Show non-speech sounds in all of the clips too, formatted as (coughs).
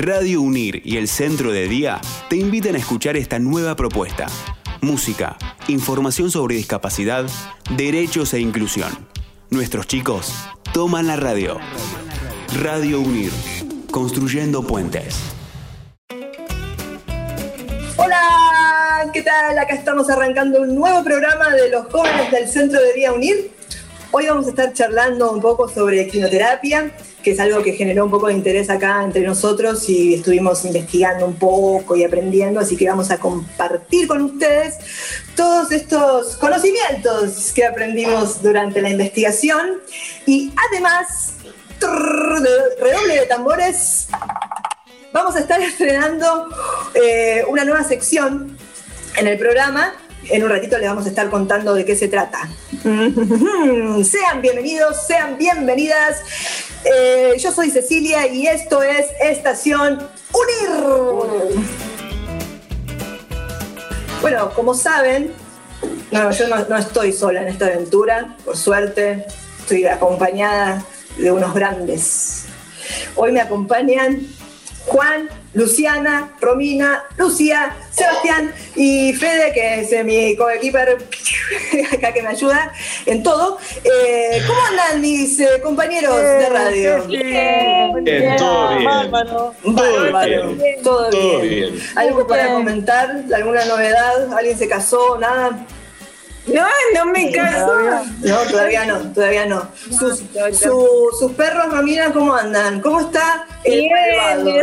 Radio Unir y el Centro de Día te invitan a escuchar esta nueva propuesta. Música, información sobre discapacidad, derechos e inclusión. Nuestros chicos toman la radio. Radio Unir, construyendo puentes. Hola, ¿qué tal? Acá estamos arrancando un nuevo programa de los jóvenes del Centro de Día Unir. Hoy vamos a estar charlando un poco sobre quinoterapia, que es algo que generó un poco de interés acá entre nosotros y estuvimos investigando un poco y aprendiendo, así que vamos a compartir con ustedes todos estos conocimientos que aprendimos durante la investigación. Y además, redoble de tambores, vamos a estar (laughs) estrenando eh, una nueva sección en el programa en un ratito les vamos a estar contando de qué se trata. (laughs) sean bienvenidos, sean bienvenidas. Eh, yo soy Cecilia y esto es Estación Unir. Bueno, como saben, no, yo no, no estoy sola en esta aventura, por suerte, estoy acompañada de unos grandes. Hoy me acompañan Juan, Luciana, Romina, Lucía, Sebastián y Fede, que es mi coequiper (laughs) acá que me ayuda en todo. Eh, ¿Cómo andan mis eh, compañeros de radio? Bien, bien, todo bien. Bárbaro. bien. Todo, Todo bien. bien. ¿Algo para comentar? ¿Alguna novedad? ¿Alguien se casó? ¿Nada? No, no me caso. No, todavía no, todavía no. Sus, su- sus perros, Romina, ¿cómo andan? ¿Cómo está el Bien,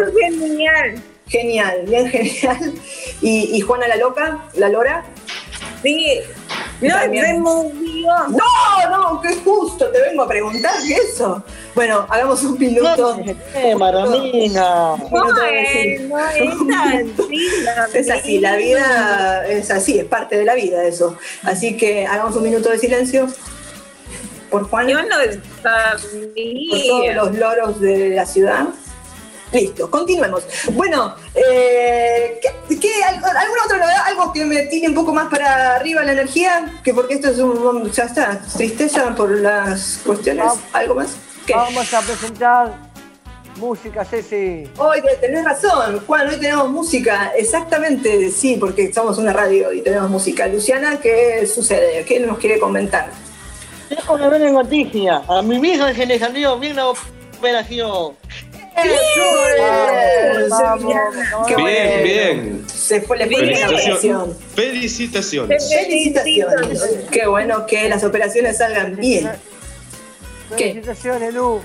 es genial. Genial, bien genial. ¿Y, y Juana la loca, la lora? Sí. No, También. se movió. No, no, qué justo, te vengo a preguntar qué eso. Bueno, hagamos un minuto. Eh, No, es así. la Es así, la vida es así, es parte de la vida eso. Así que hagamos un minuto de silencio por Juan, Yo no por todos los loros de la ciudad. Listo, continuemos. Bueno, eh, ¿qué, qué- al- ¿alguna otra novedad? ¿Algo que me tire un poco más para arriba la energía? Que porque esto es un... Ya está, tristeza por las cuestiones. ¿Algo más? ¿Qué? Vamos a presentar música, Ceci. Hoy te- tenés razón, Juan, hoy tenemos música, exactamente, sí, porque somos una radio y tenemos música. Luciana, ¿qué sucede? ¿Qué nos quiere comentar? Tengo una buena noticia. A mi hija se le salió bien la operación. Bien, bueno. bien. Se fue, le bien operación. Felicitaciones. Felicitaciones. Qué bueno que las operaciones salgan bien. ¿Qué? Felicitaciones, Lu.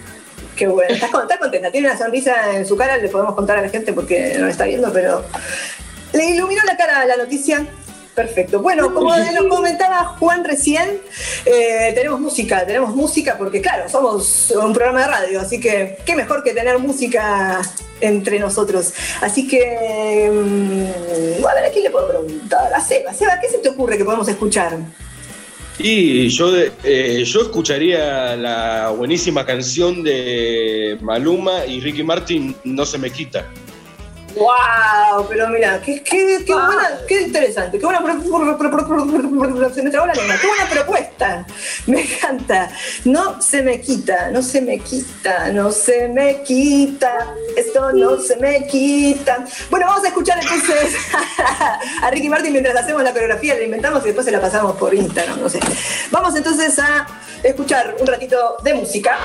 Qué bueno. ¿Estás, estás contenta? Tiene una sonrisa en su cara, le podemos contar a la gente porque no la está viendo, pero le iluminó la cara la noticia. Perfecto. Bueno, como nos comentaba Juan recién, eh, tenemos música, tenemos música porque, claro, somos un programa de radio, así que qué mejor que tener música entre nosotros. Así que, mm, a ver, ¿a quién le puedo preguntar? A Seba. Seba, ¿qué se te ocurre que podemos escuchar? Y yo, eh, yo escucharía la buenísima canción de Maluma y Ricky Martin, No se me quita. ¡Wow! Pero mira, qué, qué, qué buena, qué interesante, qué buena se me trabó la lengua, qué buena propuesta. Me encanta. No se me quita, no se me quita, no se me quita, esto no se me quita. Bueno, vamos a escuchar entonces (laughs) a Ricky Martin mientras hacemos la coreografía, la inventamos y después se la pasamos por Instagram, no sé. Vamos entonces a escuchar un ratito de música.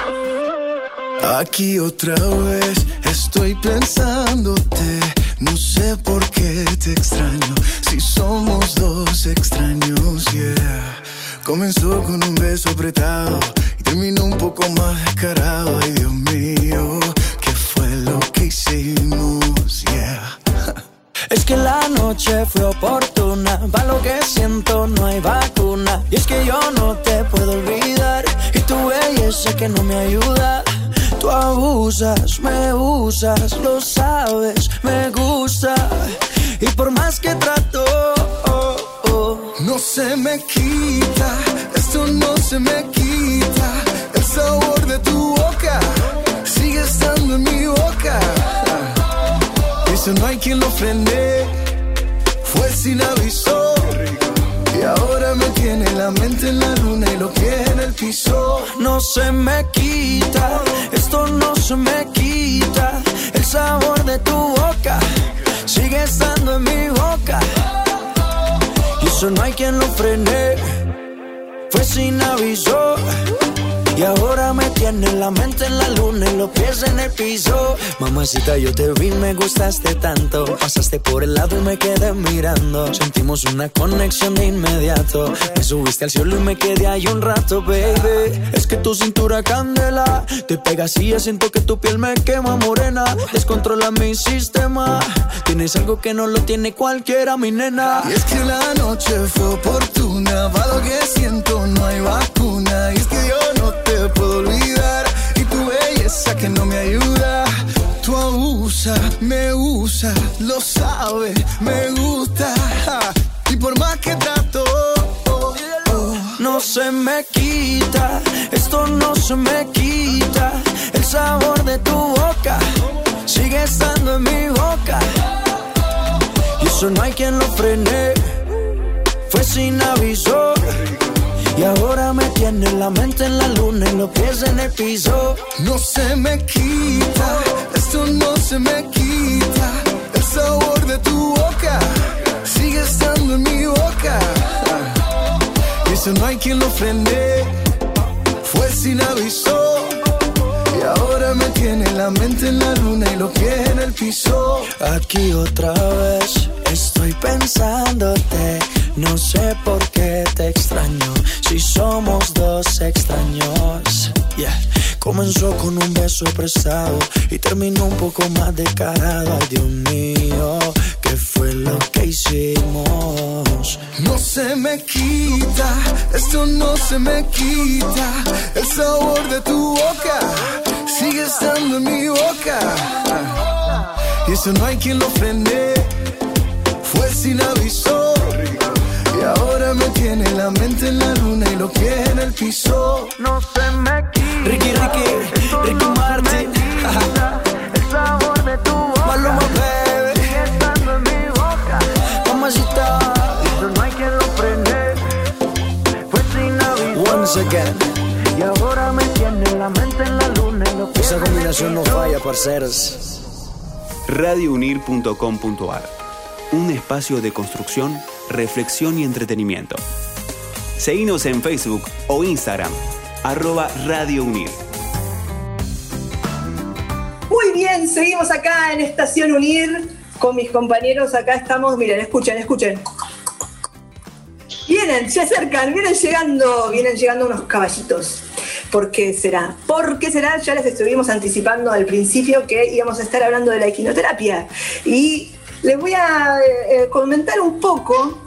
Aquí otra vez estoy pensándote, no sé por qué te extraño, si somos dos extraños, yeah. Comenzó con un beso apretado y terminó un poco más descarado, ay Dios mío, ¿qué fue lo que hicimos, yeah? (laughs) Es que la noche fue oportuna, para lo que siento no hay vacuna. Y es que yo no te puedo olvidar, y tu belleza que no me ayuda. Tú abusas, me usas, lo sabes, me gusta. Y por más que trato, oh, oh, no se me quita, esto no se me quita. El sabor de tu boca sigue estando en mi boca. Eso no hay quien lo frene. Fue sin aviso ahora me tiene la mente en la luna y los pies en el piso. No se me quita, esto no se me quita. El sabor de tu boca sigue estando en mi boca. Y eso no hay quien lo frene, fue sin aviso y ahora me tiene la mente en la luna y los pies en el piso. Mamacita, yo te vi, me gustaste tanto. Pasaste por el lado y me quedé mirando. Sentimos una conexión de inmediato. Me subiste al cielo y me quedé ahí un rato, baby. Es que tu cintura candela. Te pegas y ya siento que tu piel me quema morena. Descontrola mi sistema. Tienes algo que no lo tiene cualquiera, mi nena. Y es que la noche fue oportuna, para lo que siento no hay vacuna. Y es que yo no puedo olvidar, y tu belleza que no me ayuda. Tú abusa, me usa, lo sabe, me gusta. Y por más que trato, No se me quita, esto no se me quita. El sabor de tu boca sigue estando en mi boca. Y eso no hay quien lo frene. Fue sin aviso. Y ahora me tiene la mente en la luna y los pies en el piso. no se me quita, esto no se me quita. El sabor de tu boca sigue estando en mi boca. Y eso no hay quien lo frene. Fue sin aviso. Y ahora me tiene la mente en la luna y los pies en el piso. Aquí otra vez estoy pensándote. No sé por qué te extraño. Si somos dos extraños. Yeah. Comenzó con un beso prestado y terminó un poco más descarado. Ay, Dios mío, ¿qué fue lo que hicimos? No se me quita, esto no se me quita. El sabor de tu boca sigue estando en mi boca. Y eso no hay quien lo frene. Fue sin aviso. Y ahora me tiene la mente en la luna y los pies en el piso. No se me quita. Ricky, Ricky, Ricky Martin. El sabor de tu boca Maluma, baby. sigue estando en mi boca. Mamacita. Eso no hay quien lo frene. Fue sin aviso. Once again. Y ahora me tiene la mente en la luna y los pies Esa en el combinación no piso. falla, parceros. radiounir.com.ar Un espacio de construcción, reflexión y entretenimiento. Seguinos en Facebook o Instagram, arroba Radio Unir. Muy bien, seguimos acá en Estación Unir con mis compañeros. Acá estamos, miren, escuchen, escuchen. Vienen, se acercan, vienen llegando, vienen llegando unos caballitos. ¿Por qué será? ¿Por qué será? Ya les estuvimos anticipando al principio que íbamos a estar hablando de la equinoterapia. Y les voy a eh, eh, comentar un poco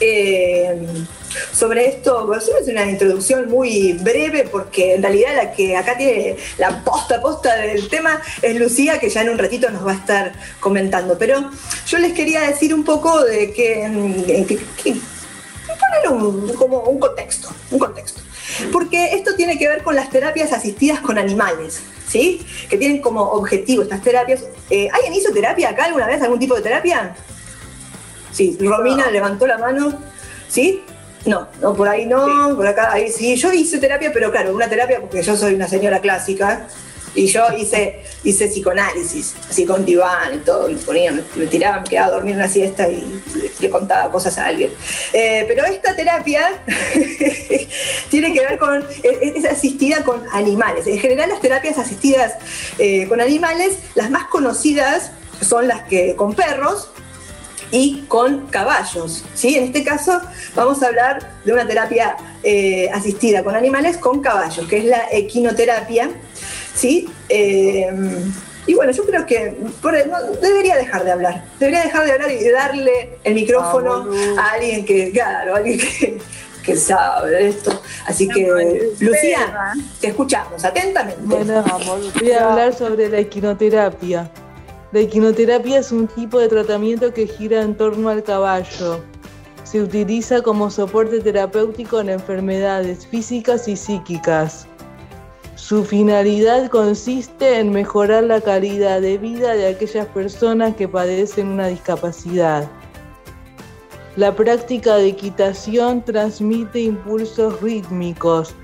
eh, sobre esto. Es una introducción muy breve porque en realidad la que acá tiene la posta posta del tema es Lucía, que ya en un ratito nos va a estar comentando. Pero yo les quería decir un poco de que, mm, que- poner un, como un contexto, un contexto. Porque esto tiene que ver con las terapias asistidas con animales, ¿sí? Que tienen como objetivo estas terapias. Eh, ¿Alguien hizo terapia acá alguna vez? ¿Algún tipo de terapia? Sí, Romina levantó la mano, ¿sí? No, no, por ahí no, por acá, ahí sí. Yo hice terapia, pero claro, una terapia porque yo soy una señora clásica y yo hice, hice psicoanálisis, así con diván y todo, me ponía, me, tiraba, me quedaba a dormir una siesta y le, contaba cosas a alguien. Eh, pero esta terapia (laughs) tiene que ver con, es, es asistida con animales. En general las terapias asistidas eh, con animales, las más conocidas son las que con perros, y con caballos. ¿sí? En este caso vamos a hablar de una terapia eh, asistida con animales con caballos, que es la equinoterapia. ¿Sí? Eh, y bueno, yo creo que por- no, debería dejar de hablar. Debería dejar de hablar y darle el micrófono a alguien que, claro, a alguien que, que sabe de esto. Así que, Lucía, te escuchamos atentamente. Bueno, voy a hablar sobre la equinoterapia. La equinoterapia es un tipo de tratamiento que gira en torno al caballo. Se utiliza como soporte terapéutico en enfermedades físicas y psíquicas. Su finalidad consiste en mejorar la calidad de vida de aquellas personas que padecen una discapacidad. La práctica de equitación transmite impulsos rítmicos.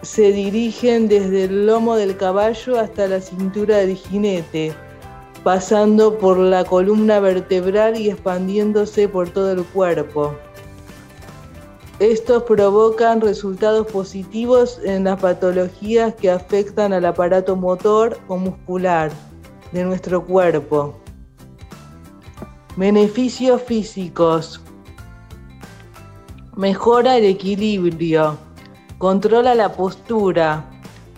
Se dirigen desde el lomo del caballo hasta la cintura del jinete. pasando por la columna vertebral y expandiéndose por todo el cuerpo. Estos provocan resultados positivos en las patologías que afectan al aparato motor o muscular de nuestro cuerpo. Beneficios físicos. Mejora el equilibrio, controla la postura,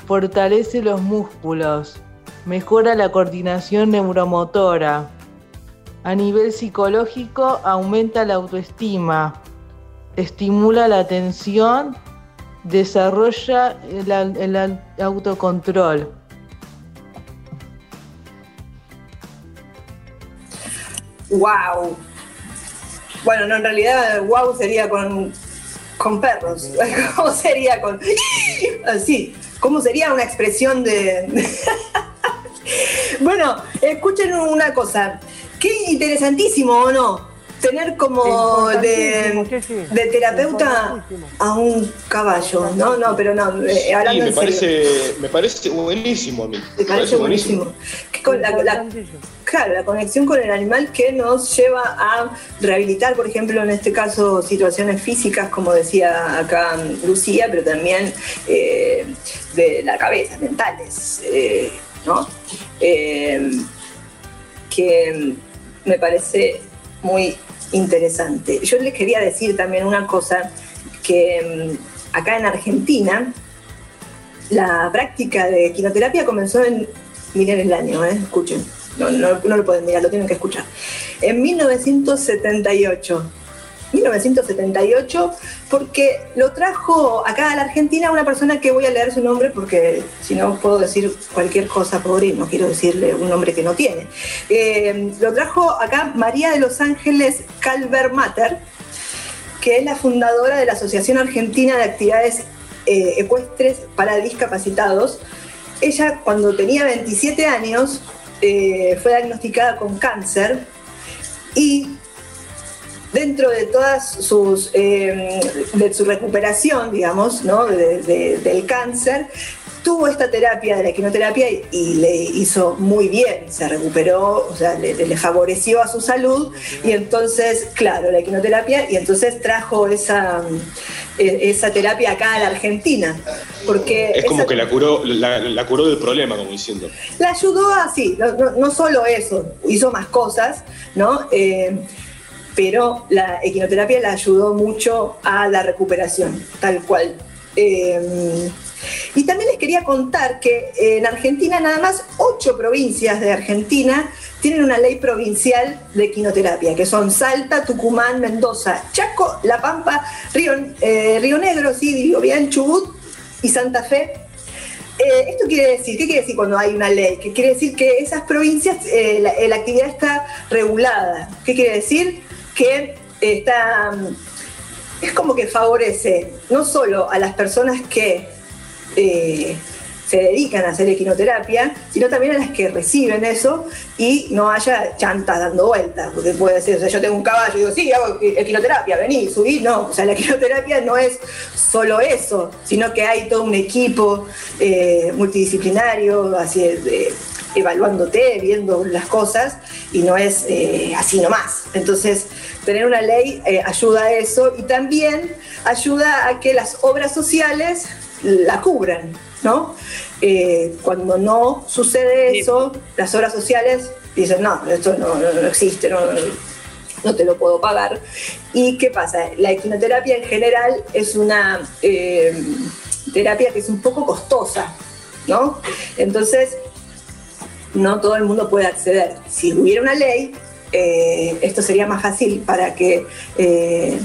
fortalece los músculos, mejora la coordinación neuromotora. A nivel psicológico aumenta la autoestima, estimula la atención, desarrolla el, autocontrol. ¡Wow! Bueno, no, en realidad wow sería con, con perros. (laughs) ¿Cómo sería con... (laughs) Así, ¿cómo sería una expresión de... (laughs) bueno, escuchen una cosa. Qué interesantísimo, ¿o no? Tener como de, de, terapeuta a un caballo, ¿no? No, pero no, eh, sí, me parece, me parece buenísimo a mí. Me, parece, buenísimo. Con la, la, claro, la conexión con el animal que nos lleva a rehabilitar, por ejemplo, en este caso, situaciones físicas, como decía acá Lucía, pero también eh, de la cabeza, mentales, eh, ¿no? Eh, que me parece muy interesante. Yo les quería decir también una cosa, que mm, acá en Argentina la práctica de quinoterapia comenzó en, miren el año, ¿eh? escuchen, no, lo pueden mirar, lo tienen que escuchar, en 1978 1978, porque lo trajo acá a la Argentina una persona que voy a leer su nombre porque si no puedo decir cualquier cosa pobre y no quiero decirle un nombre que no tiene. Eh, lo trajo acá María de los Ángeles Calvermater, que es la fundadora de la Asociación Argentina de Actividades eh, Ecuestres para Discapacitados. Ella cuando tenía 27 años eh, fue diagnosticada con cáncer y dentro de todas sus, eh, de su recuperación, digamos, ¿no? del cáncer, tuvo esta terapia de la quimioterapia y, le hizo muy bien, se recuperó, o sea, le, favoreció a su salud y entonces, claro, la quimioterapia y entonces trajo esa, e, esa terapia acá a la Argentina. Porque es como que la curó, la, curó del problema, como diciendo. La ayudó así, no, no, solo eso, hizo más cosas, ¿no? Eh, pero la equinoterapia la ayudó mucho a la recuperación, tal cual. Eh, y también les quería contar que en Argentina nada más ocho provincias de Argentina tienen una ley provincial de equinoterapia, que son Salta, Tucumán, Mendoza, Chaco, La Pampa, Río, eh, Río Negro, bien, Chubut y Santa Fe. Eh, ¿Esto quiere decir? ¿Qué quiere decir cuando hay una ley? Que quiere decir que esas provincias, la actividad está regulada. ¿Qué quiere decir? Que está, es como que favorece no solo a las personas que eh, se dedican a hacer equinoterapia, sino también a las que reciben eso y no haya chantas dando vueltas, porque puede ser, o sea, yo tengo un caballo y digo, sí, hago equinoterapia, vení, subí, no, o sea, la equinoterapia no es solo eso, sino que hay todo un equipo eh, multidisciplinario, así de, evaluándote, viendo las cosas, y no es eh, así nomás. Entonces, tener una ley eh, ayuda a eso y también ayuda a que las obras sociales la cubran, ¿no? Eh, cuando no sucede eso, las obras sociales dicen, no, esto no, existe, no, no, te lo puedo pagar. ¿Y qué pasa? La equinoterapia en general es una terapia que es un poco costosa, ¿no? Entonces, no todo el mundo puede acceder. Si hubiera una ley, eh, esto sería más fácil para que eh,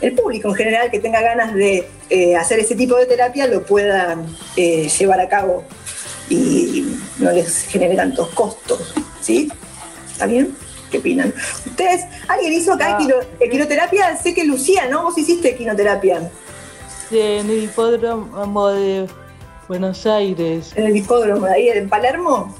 el público en general que tenga ganas de eh, hacer ese tipo de terapia lo pueda llevar a cabo y no les genere tantos costos. ¿Sí? ¿Está bien? ¿Qué opinan? ¿Ustedes, alguien hizo acá ah. equinoterapia? Sé que Lucía, ¿no? Vos hiciste equinoterapia. Sí, en el hipódromo de Buenos Aires. ¿En el hipódromo de ahí, en Palermo?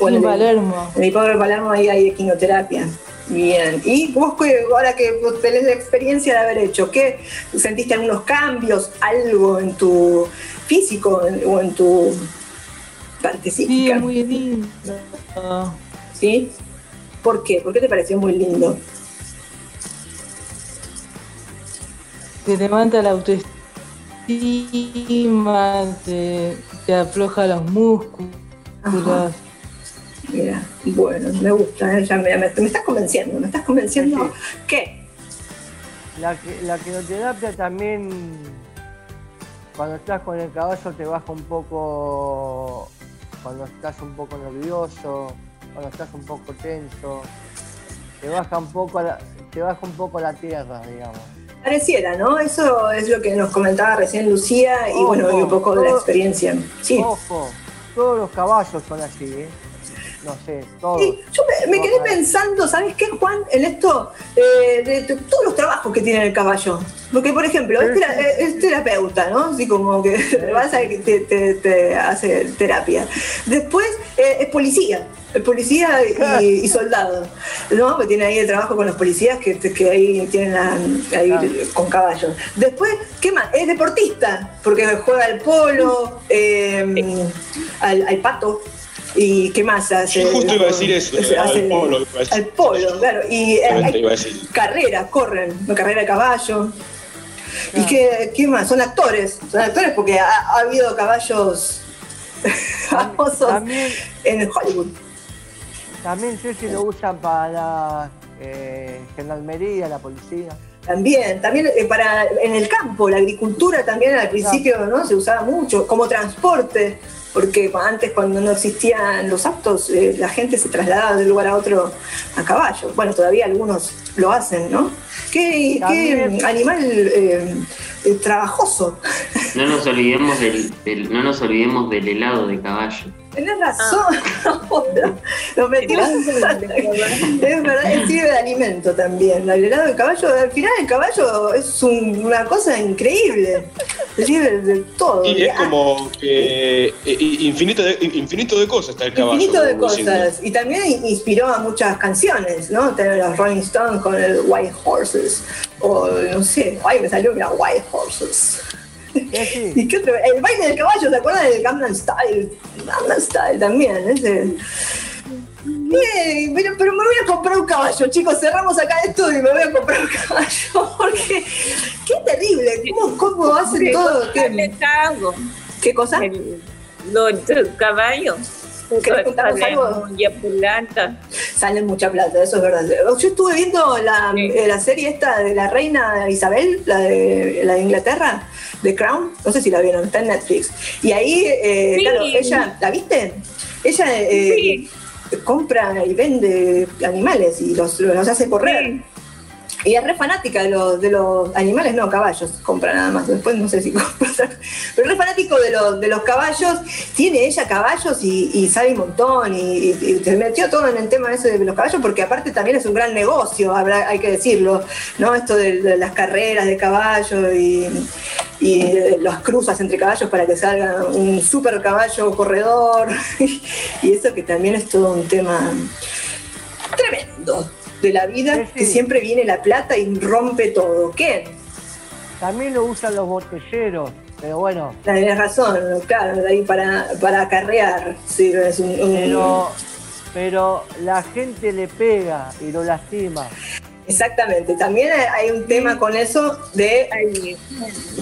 En Palermo. En el hipódromo de Palermo ahí hay equinoterapia. Bien. ¿Y vos, ahora que tenés la experiencia de haber hecho, qué sentiste algunos cambios, algo en tu físico o en tu partecífica. Sí, muy lindo. ¿Sí? ¿Por qué? ¿Por qué te pareció muy lindo? Te levanta la autoestima, te, te afloja los músculos. Ajá. Mira, bueno, me gusta, ¿eh? ya me, estás convenciendo, me estás convenciendo. ¿Qué? La, que- la quinoterapia también, cuando estás con el caballo, te baja un poco, cuando estás un poco nervioso, cuando estás un poco tenso, te baja un poco la, te baja un poco la tierra, digamos. Pareciera, ¿no? Eso es lo que nos comentaba recién Lucía y Ojo, bueno, y un poco de la experiencia. Sí. Ojo, todos los caballos son así, ¿eh? No sé, todos. Sí, yo me, me quedé pensando, ¿sabes qué, Juan? En esto, eh, de, de todos los trabajos que tiene el caballo. Porque, por ejemplo, es, tera- eh, es terapeuta, ¿no? Así como que (laughs) vas a te, te- te hace terapia. Después eh, es policía. Es policía y, y soldado, ¿no? Que tiene ahí el trabajo con los policías que, que ahí tienen ahí con caballos. Después, ¿qué más? Es deportista, porque juega al polo, eh, al, al pato. ¿Y qué más hace? Yo justo iba a decir eso, Hace- al polo iba a decir. Al polo, claro. Y eh, Justamente hay iba a decir. carreras, corren, una carrera de caballo. ¿Y qué, qué más? Son actores, son actores porque ha, ha habido caballos (laughs) famosos También, en Hollywood. también sé si lo usan para la eh, gendarmería, la policía. También, también eh, para en el campo, la agricultura también al principio no se usaba mucho como transporte, porque antes cuando no existían los autos eh, la gente se trasladaba de un lugar a otro a caballo. Bueno, todavía algunos lo hacen, ¿no? Qué, qué animal eh, trabajoso. No nos olvidemos del, del- no nos olvidemos del helado de caballo. Tenés razón, ahora. Lo metimos. Es verdad, sirve de alimento también. El helado de caballo, al final el caballo es un- una cosa increíble. Sirve de todo. Y es Ah, como que eh, infinito de, infinito de cosas está el caballo. Infinito de cosas. Y también inspiró a muchas canciones, ¿no? Tener los Rolling Stones con el White Horses. O no sé, ay, me salió mira, White Horses. Sí. (laughs) ¿Y qué otro? El baile del caballo, ¿te acuerdas del Gangnam Style? Gangnam Style también, ese. Eh, pero, pero me voy a comprar un caballo, chicos. Cerramos acá el estudio y me voy a comprar un caballo. (laughs) Porque qué terrible. ¿Cómo, cómo hacen todo? ¿Qué ¿Qué, cosa? El, lo del muy plata. Salen mucha plata, eso es verdad. Yo estuve viendo la, Sí. eh, la serie esta de la reina Isabel, la de, la de Inglaterra, The Crown. No sé si la vieron, está en Netflix. Y ahí, eh, Sí. claro, ella, ¿la viste? Ella eh, Sí. compra y vende animales y los, los hace correr. Y es re fanática de los, de los animales, no, caballos, compra nada más. Después no sé si (laughs) compra. Pero es fanático de los, de los caballos. Tiene ella caballos y, y sabe un montón. Y, se metió todo en el tema ese de los caballos, porque aparte también es un gran negocio, hay que decirlo. ¿no? Esto de, las carreras de caballo y, y las cruzas entre caballos para que salga un super caballo corredor. (laughs) y eso que también es todo un tema tremendo de la vida, Sí, sí. que siempre viene la plata y rompe todo. ¿Qué? También lo usan los botelleros, pero bueno, Tenés razón, claro, ahí para, para acarrear. Sí, es un, un- pero, pero la gente le pega y lo lastima. Exactamente, también hay un tema con eso de, Ay,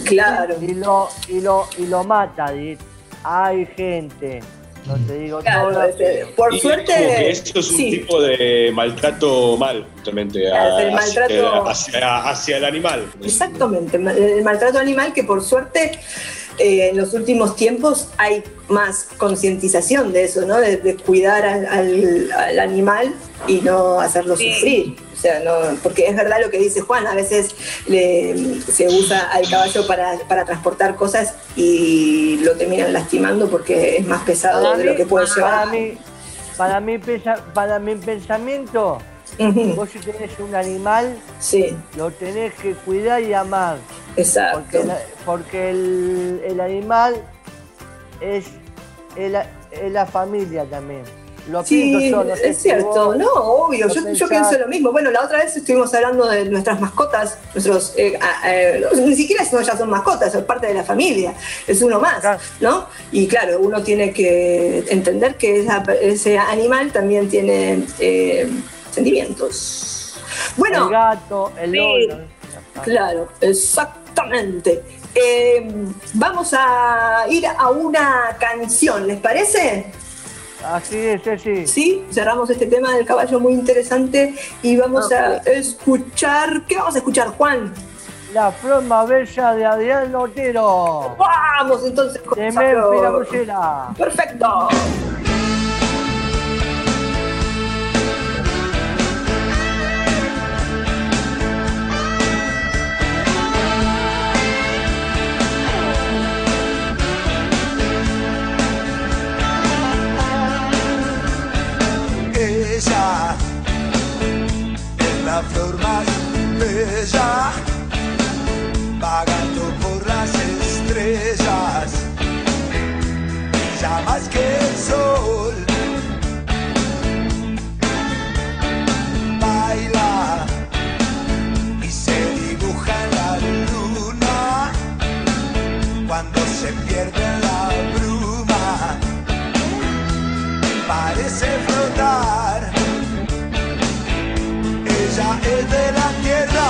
claro, y lo, y lo, y lo mata. Hay gente, no te digo claro, todo, este, por Y es como que suerte, esto es un sí, tipo de maltrato mal, justamente, a- el hacia, maltrato- hacia- hacia el animal. Exactamente, el maltrato animal que por suerte eh, en los últimos tiempos hay más concientización de eso, ¿no? De, de cuidar al, al- al animal y no hacerlo Sí. sufrir. O sea, no, porque es verdad lo que dice Juan, a veces le- se usa al caballo para, para transportar cosas y lo terminan lastimando porque es más pesado de lo que puede para llevar. mí, para mi, pensa- para mi pensamiento, vos si tenés un animal, Sí, lo tenés que cuidar y amar. exacto. Porque, la- porque el, el animal es, es la, es la familia también. Lo Sí, pienso yo, no sé es cierto, vos no, obvio, yo, pienso lo mismo. Bueno, la otra vez estuvimos hablando de nuestras mascotas, nuestros, eh, eh, ni siquiera no, ya son mascotas, son parte de la familia, es uno más, ¿no? Y claro, uno tiene que entender que esa- ese animal también tiene eh, sentimientos. Bueno, El gato, el Sí. lobo. Claro, exactamente. Eh, vamos a ir a una canción, ¿les parece? Así es, sí. Sí, cerramos este tema del caballo muy interesante y vamos a escuchar. ¿Qué vamos a escuchar, Juan? La flor más bella de Adrián Otero. Vamos entonces con De esa. Perfecto. La flor más bella, vagando por las estrellas, brilla más que el sol. Baila y se dibuja en la luna cuando se pierde en la bruma parece flotar. Ella es de la tierra,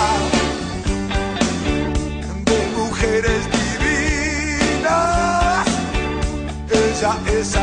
de mujeres divinas. Ella es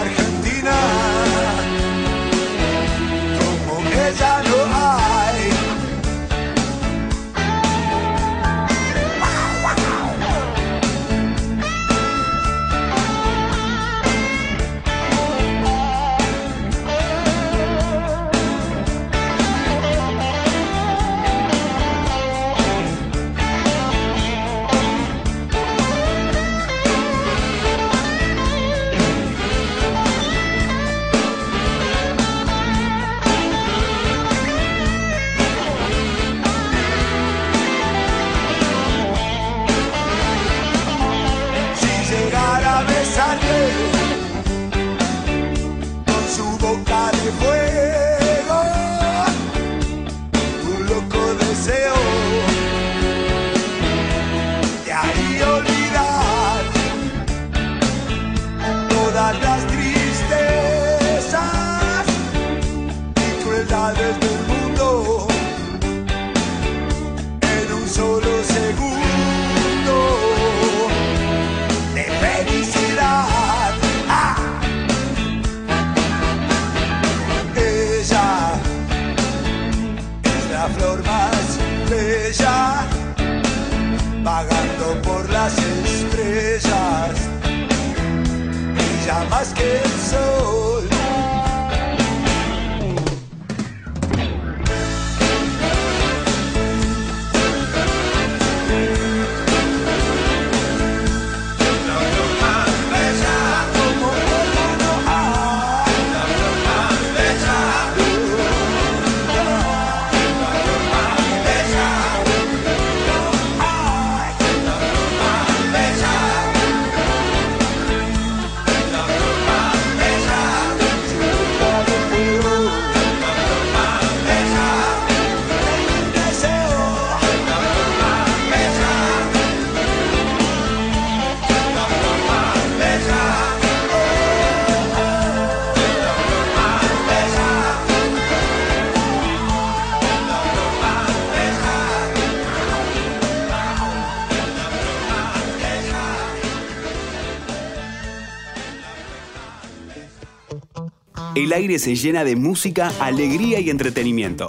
El aire se llena de música, alegría y entretenimiento.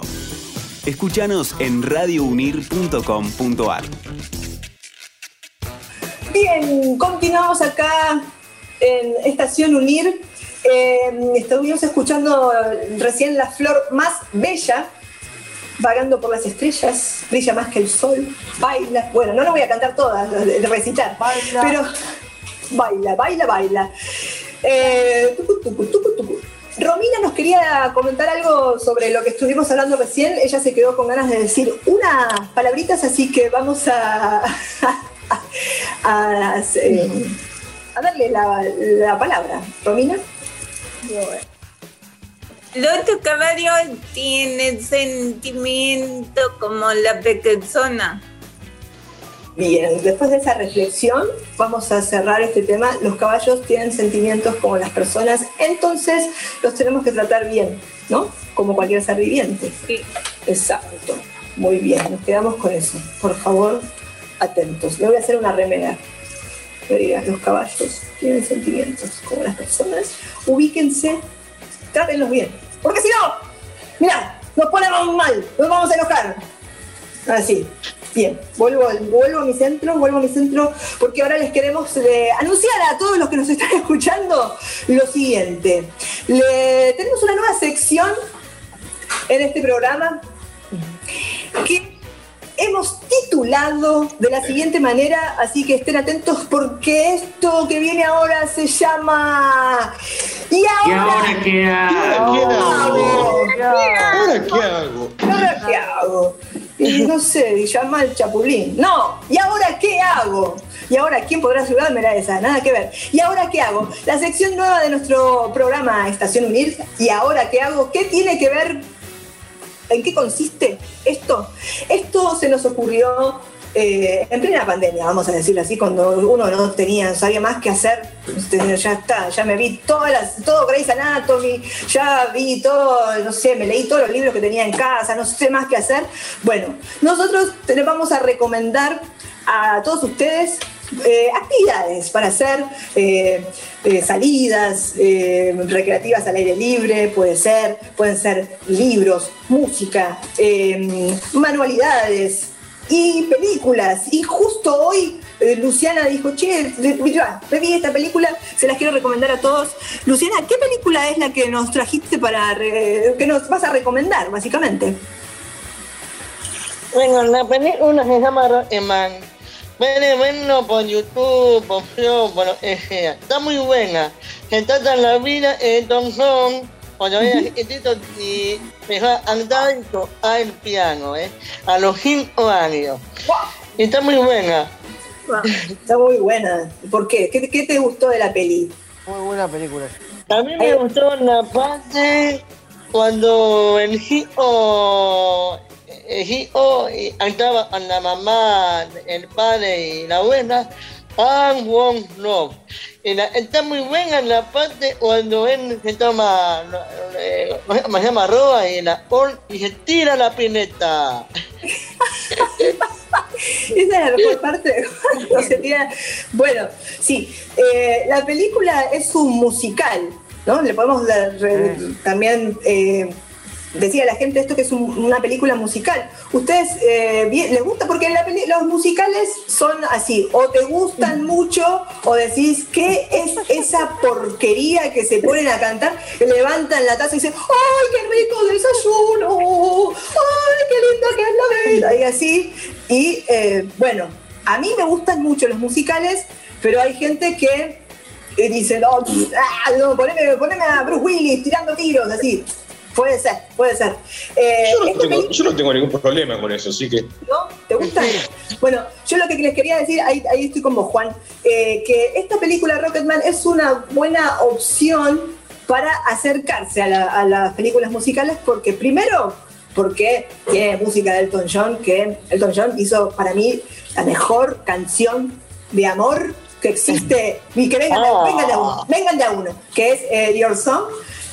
Escúchanos en radiounir.com.ar. Bien, continuamos acá en Estación Unir. Eh, estuvimos escuchando recién la flor más bella, vagando por las estrellas, brilla más que el sol, baila. Bueno, no lo voy a cantar todas, de recitar, pero baila, baila, baila. Eh, tucu, tucu, tucu, tucu. Romina nos quería comentar algo sobre lo que estuvimos hablando recién. Ella se quedó con ganas de decir unas palabritas, así que vamos a, a, darle la, la palabra. Romina. Los caballos tienen sentimiento como la persona. Bien, después de esa reflexión vamos a cerrar este tema. Los caballos tienen sentimientos como las personas, entonces los tenemos que tratar bien, ¿no? Como cualquier ser viviente. Sí. Exacto. Muy bien, nos quedamos con eso. Por favor, atentos. Le voy a hacer una remera. Los caballos tienen sentimientos como las personas. Ubíquense, trátenlos bien. Porque si no, mira, nos ponemos mal, nos vamos a enojar. Así. Bien, vuelvo, vuelvo a mi centro, vuelvo a mi centro, porque ahora les queremos eh, anunciar a todos los que nos (laughs) están escuchando lo siguiente. Le, tenemos una nueva sección en este programa que hemos titulado de la siguiente manera, así que estén atentos porque esto que viene ahora se llama ¿Y ¿Y ahora, ahora qué hago? ¿Qué hago? ¿Qué hago? ¿Ahora qué hago? ¿Y ahora qué hago? No sé, llama el chapulín. No, ¿y ahora qué hago? ¿Y ahora quién podrá ayudarme? Era esa, nada que ver. ¿Y ahora qué hago? La sección nueva de nuestro programa Estación Unir. ¿Y ahora qué hago? ¿Qué tiene que ver? ¿En qué consiste esto? Esto se nos ocurrió eh, en plena pandemia, vamos a decirlo así, cuando uno no tenía, sabía más qué hacer, ya está, ya me vi todas las, todo Grey's Anatomy, ya vi todo, no sé, me leí todos los libros que tenía en casa, no sé más qué hacer. Bueno, nosotros les vamos a recomendar a todos ustedes eh, actividades para hacer, eh, salidas recreativas al aire libre, puede ser, pueden ser libros, música, manualidades y películas. Y justo hoy eh, Luciana dijo, che, mira, vi esta película, se las quiero recomendar a todos. Luciana, ¿qué película es la que nos trajiste para, re- que nos vas a recomendar, básicamente? Bueno, la película se llama Rocketman. Pueden verlo por YouTube, por Flow, por. Está muy buena. Se trata de la vida de Tom John cuando era chiquitito y dejó a andar y tocar el piano, ¿eh? A los 5 años. Y está muy buena. Está muy buena. ¿Por qué? ¿Qué, qué te gustó de la peli? Muy buena película. A mí me gustó la parte cuando el hijo, el hijo andaba con la mamá, el padre y la abuela. And Wong la- está muy buena la parte cuando él se toma, eh, ¿cómo se llama? Roba y la y se tira la pineta. (laughs) Esa es la mejor parte. cuando se tira- Bueno, sí, eh, la película es un musical, ¿no? Le podemos dar, re- también eh, decir a la gente esto que es un- una película musical. ¿Ustedes eh, les gusta? Porque la los musicales son así, o te gustan mucho o decís, ¿qué es esa porquería que se ponen a cantar? Levantan la taza y dicen, ¡ay, qué rico desayuno! ¡Ay, qué lindo que es la vida! Y así. Y eh, bueno, a mí me gustan mucho los musicales, pero hay gente que eh, dice, no, ah, no, poneme a Bruce Willis tirando tiros, así. Puede ser, puede ser. Eh, Yo no, esta tengo, yo no tengo ningún problema con eso, así que. ¿no? ¿Te gusta? Bueno, yo lo que les quería decir, ahí, ahí estoy con vos, Juan, eh, que esta película Rocketman es una buena opción para acercarse a, la- a las películas musicales porque primero porque tiene música de Elton John, que Elton John hizo para mí la mejor canción de amor que existe. Y que vengan, vengan de a uno, vengan de a uno, que es eh, Your Song.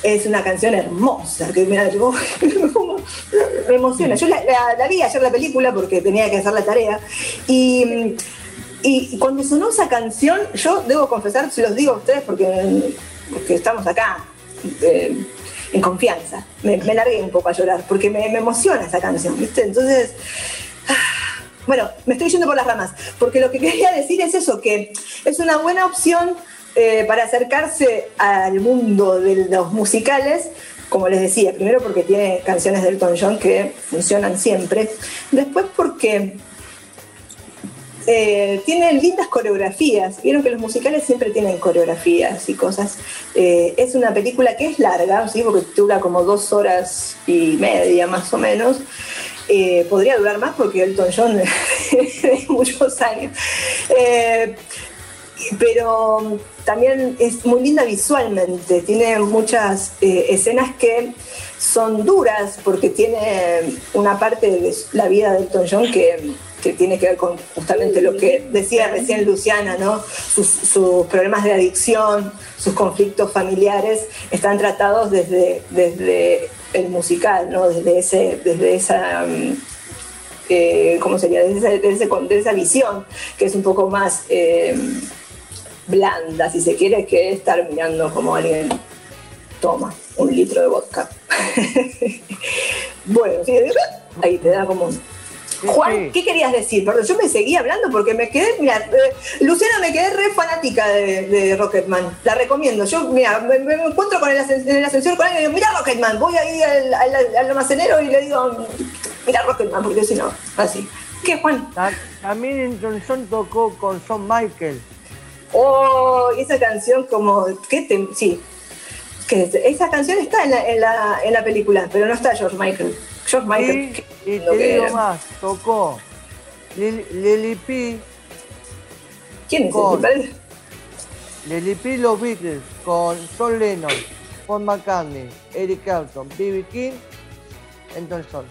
Es una canción hermosa, que mira, yo- (laughs) me emociona. Yo la, vi ayer la película porque tenía que hacer la tarea. Y, y cuando sonó esa canción, yo debo confesar, se los digo a ustedes porque, porque estamos acá eh, en confianza. Me, me largué un poco a llorar porque me, me emociona esa canción, ¿viste? Entonces, ah, bueno, me estoy yendo por las ramas, porque lo que quería decir es eso, que es una buena opción eh, para acercarse al mundo de los musicales, como les decía, primero porque tiene canciones de Elton John que funcionan siempre, después porque eh, tienen lindas coreografías. Vieron que los musicales siempre tienen coreografías y cosas. Eh, es una película que es larga, ¿sí? porque dura como dos horas y media más o menos. Podría durar más porque Elton John (laughs) de muchos años. Pero también es muy linda visualmente, tiene muchas eh, escenas que son duras porque tiene una parte de la vida de Elton John que, que tiene que ver con justamente lo que decía recién Luciana, ¿no? Sus, problemas de adicción, sus conflictos familiares están tratados desde, desde el musical, ¿no? Desde, ese, desde esa... eh, ¿Cómo sería? Desde ese- desde esa visión, que es un poco más eh, blanda, si se quiere, que estar mirando como alguien toma un litro de vodka. (laughs) bueno, sí, ahí te da como... Juan, ¿qué querías decir? Perdón, yo me seguí hablando porque me quedé, mira, eh, Luciana me quedé re fanática de, de Rocketman, la recomiendo. Yo, mira, me, me encuentro con el en el ascensor con alguien y digo, mira Rocketman, voy ahí al, al, al almacenero y le digo, mira Rocketman, porque si no, así. ¿Qué, Juan? Ta- También Elton John tocó con Son Michael. Oh, y esa canción como, ¿qué te, sí, que es- esa canción está en la, en, la, en la película, pero no está George Michael. George Michael, Y, qué y te digo era. más, tocó Lil- Lily P. ¿Quién es con- ese? Parece- Lily P. Los Beatles con John Lennon, Paul McCartney, Eric Clapton, B.B. King, John.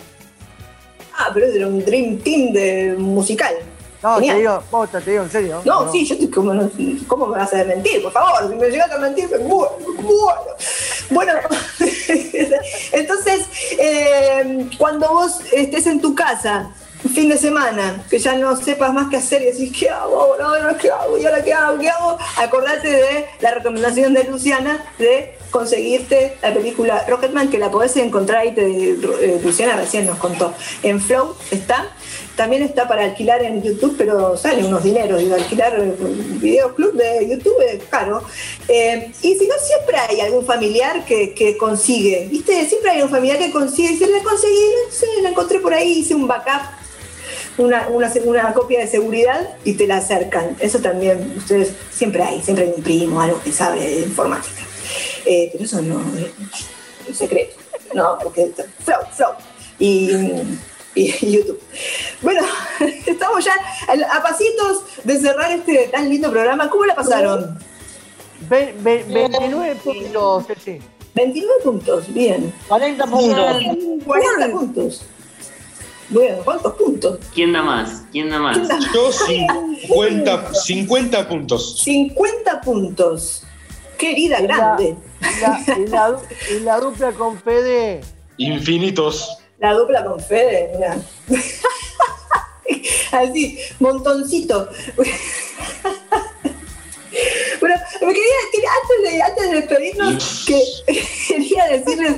Ah, pero era un Dream Team de musical. No, Genial. te digo, posta, te digo en serio. No, sí, yo estoy como, no- ¿cómo me vas a mentir? Por favor, si me llegas a mentir, me muero, muero. Bueno, (laughs) entonces, eh, cuando vos estés en tu casa, un fin de semana, que ya no sepas más qué hacer y decís, ¿qué hago ahora? Ahora, ¿Qué hago? ¿Y ahora qué hago? ¿Qué hago? Acordate de la recomendación de Luciana de conseguirte la película Rocketman, que la podés encontrar ahí, te, eh, Luciana recién nos contó. En Flow está. También está para alquilar en YouTube, pero sale unos dineros. Digo, alquilar eh, videoclub de YouTube es caro. Eh, y si no, siempre hay algún familiar que, consigue. ¿Viste? Siempre hay un familiar que consigue. Dice, la conseguí, sé, la encontré por ahí, hice un backup una, una, copia de seguridad y te la acercan. Eso también, ustedes, siempre hay, siempre hay un primo, algo que sabe de informática. Eh, pero eso no es secreto. No, porque flow, flow. Y, y (laughs) YouTube. Bueno, (laughs) estamos ya a, pasitos de cerrar este tan lindo programa. ¿Cómo la pasaron? Ve- ve- 29 puntos, sí. 29 puntos, bien. 40 puntos. 40 puntos. Bueno, ¿cuántos puntos? ¿Quién da más? ¿Quién da más? Yo 50, 50 puntos. 50 puntos. Qué herida grande. La, la (laughs) y la dupla con Fede. Infinitos. La dupla con Fede, mira. (laughs) Así, montoncito. Bueno, me quería, quería- antes, de, antes de despedirnos, que (laughs) quería decirles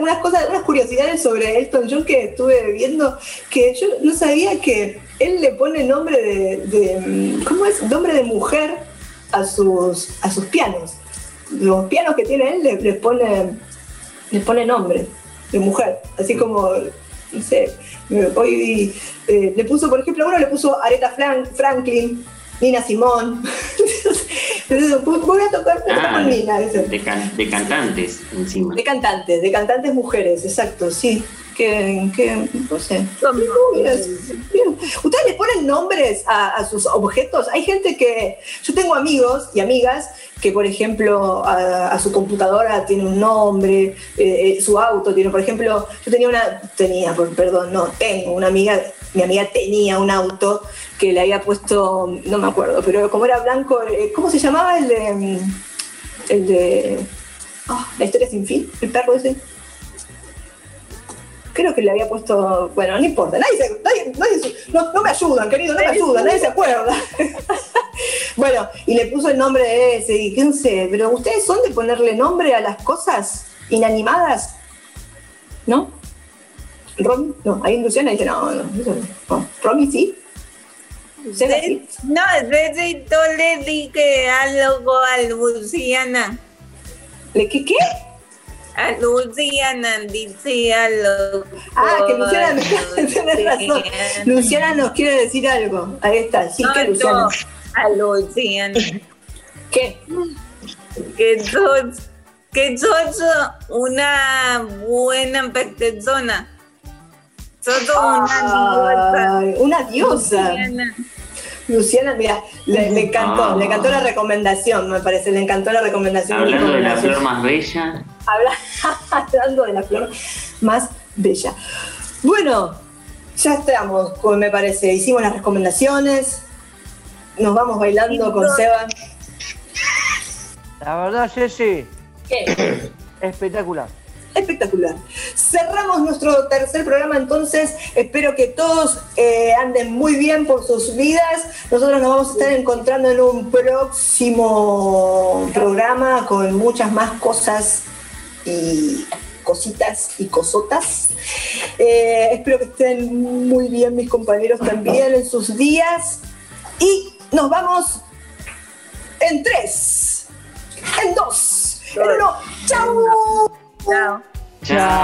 unas cosas, unas curiosidades sobre Elton John que estuve viendo, que yo no sabía que él le pone nombre de, de- ¿cómo es? Nombre de mujer a sus, a sus pianos. Los pianos que tiene él les, les pone, les pone nombre de mujer, así como, no sé, hoy eh, le puso, por ejemplo, uno le puso Aretha Fran- Franklin, Nina Simón. (laughs) Entonces, voy a tocar, Ah, con Nina, ese. de, can- de cantantes encima. De cantantes, de cantantes mujeres, exacto, sí. Que, que no sé. ¿Ustedes le ponen nombres a, a sus objetos? Hay gente que. Yo tengo amigos y amigas que, por ejemplo, a, a su computadora tiene un nombre, eh, eh, su auto tiene, por ejemplo, yo tenía una. Tenía, perdón, no, tengo una amiga, mi amiga tenía un auto que le había puesto, no me acuerdo, pero como era blanco, eh, ¿cómo se llamaba el de. El de. ah, la historia sin fin, el perro ese. Creo que le había puesto. Bueno, no importa, nadie, se- nadie- nadie se- no, no me ayudan, querido, no me ayudan, nadie se acuerda. (laughs) bueno, y le puso el nombre de ese, y qué sé, pero ¿ustedes son de ponerle nombre a las cosas inanimadas? ¿No? ¿Romy? No, ahí Luciana dice, no, no. ¿Romy sí? ¿Luciana sí? No, necesito le dije algo a Luciana. ¿Le qué qué? A Luciana dice algo. Ah, que Luciana me (laughs) tenés razón. Luciana nos quiere decir algo. Ahí está, sí, que Luciana. A Luciana. ¿Qué? Que sos, que sos una buena persona. Sos una diosa. Una diosa. Luciana. Luciana, mira, le, le encantó, Ah. le encantó la recomendación, me parece, le encantó la recomendación. Hablando de la flor más bella, (laughs) hablando de la flor más bella. Bueno, ya estamos, como me parece. Hicimos las recomendaciones. Nos vamos bailando con Seba. La verdad, Ceci, ¿Qué? (coughs) espectacular. Espectacular. Cerramos nuestro tercer programa entonces. Espero que todos eh, anden muy bien por sus vidas. Nosotros nos vamos a estar encontrando en un próximo programa con muchas más cosas y cositas y cosotas. Eh, espero que estén muy bien mis compañeros también en sus días. Y nos vamos en tres, en dos, en uno. ¡Chao! Chao. chao.